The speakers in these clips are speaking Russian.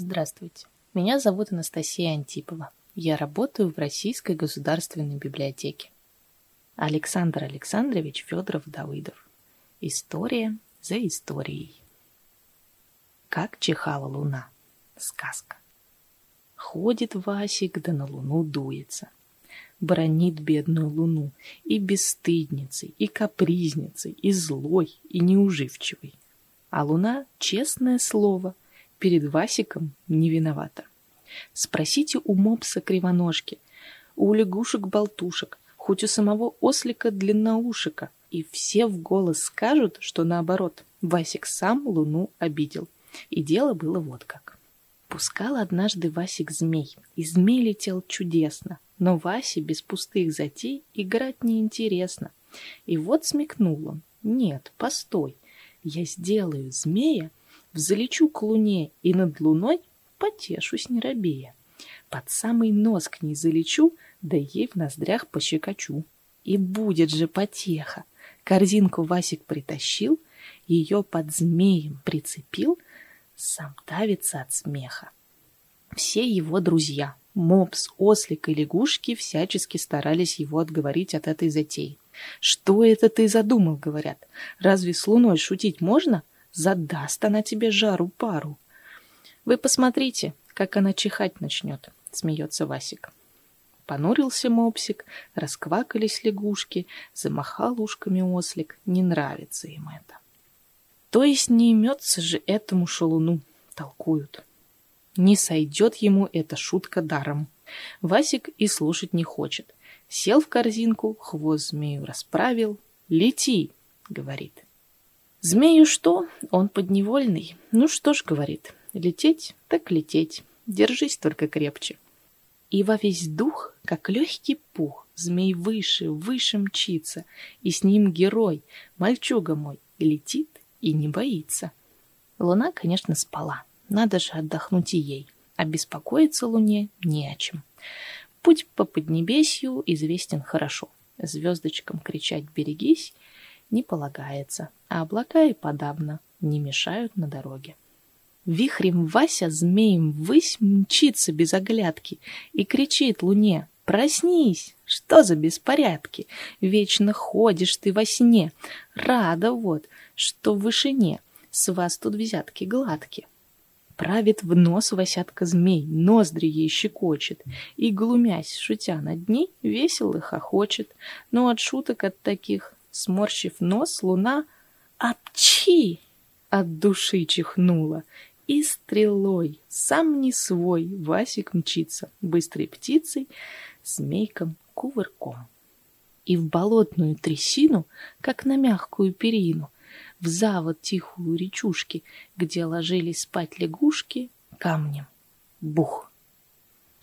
Здравствуйте. Меня зовут Анастасия Антипова. Я работаю в Российской государственной библиотеке. Александр Александрович Федоров-Давыдов. История за историей. Как чихала луна. Сказка. Ходит Васик, да на луну дуется. Бронит бедную луну и бесстыдницей, и капризницей, и злой, и неуживчивой. А луна, честное слово, перед Васиком не виновата. Спросите у мопса кривоножки, у лягушек-болтушек, хоть у самого ослика длинноушика, и все в голос скажут, что наоборот, Васик сам луну обидел. И дело было вот как. Пускал однажды Васик змей, и змей летел чудесно, но Васе без пустых затей играть неинтересно. И вот смекнул он. Нет, постой, я сделаю змея, взлечу к луне и над луной потешусь не робея. Под самый нос к ней залечу, да ей в ноздрях пощекочу. И будет же потеха. Корзинку Васик притащил, ее под змеем прицепил, сам давится от смеха. Все его друзья, мопс, ослик и лягушки, всячески старались его отговорить от этой затеи. «Что это ты задумал?» — говорят. «Разве с луной шутить можно? Задаст она тебе жару-пару». «Вы посмотрите, как она чихать начнет», — смеется Васик. Понурился мопсик, расквакались лягушки, замахал ушками ослик. Не нравится им это. То есть не имется же этому шалуну, толкуют. Не сойдет ему эта шутка даром. Васик и слушать не хочет. Сел в корзинку, хвост змею расправил. «Лети!» — говорит. Змею что? Он подневольный. Ну что ж, говорит, лететь так лететь. Держись только крепче. И во весь дух, как легкий пух, змей выше, выше мчится, и с ним герой, мальчуга мой, летит и не боится. Луна, конечно, спала. Надо же отдохнуть и ей. А беспокоиться Луне не о чем. Путь по Поднебесью известен хорошо. Звездочкам кричать «берегись» не полагается, а облака и подавно не мешают на дороге. Вихрем Вася змеем ввысь мчится без оглядки и кричит луне «Проснись! Что за беспорядки? Вечно ходишь ты во сне. Рада вот, что в вышине с вас тут взятки гладки». Правит в нос Васятка змей, ноздри ей щекочет, и, глумясь, шутя над ней, весело хохочет. Но от шуток от таких, сморщив нос, луна «Апчи!» от души чихнула, и стрелой, сам не свой, Васик мчится, быстрой птицей, змейком, кувырком. И в болотную трясину, как на мягкую перину, в завод тихую речушки, где ложились спать лягушки, камнем. Бух!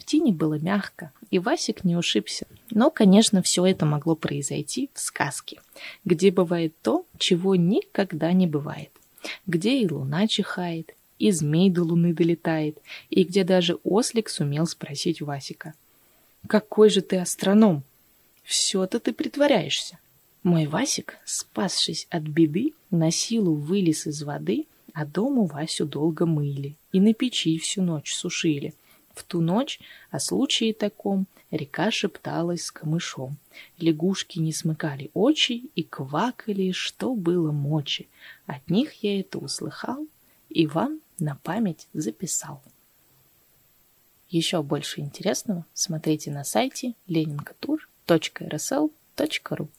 Тени было мягко, и Васик не ушибся. Но, конечно, все это могло произойти в сказке, где бывает то, чего никогда не бывает, где и луна чихает, и змей до луны долетает, и где даже ослик сумел спросить Васика. «Какой же ты астроном? Все-то ты притворяешься». Мой Васик, спасшись от беды, на силу вылез из воды, а дому Васю долго мыли и на печи всю ночь сушили. В ту ночь о случае таком река шепталась с камышом. Лягушки не смыкали очи и квакали, что было мочи. От них я это услыхал и вам на память записал. Еще больше интересного смотрите на сайте leninkatur.rsl.ru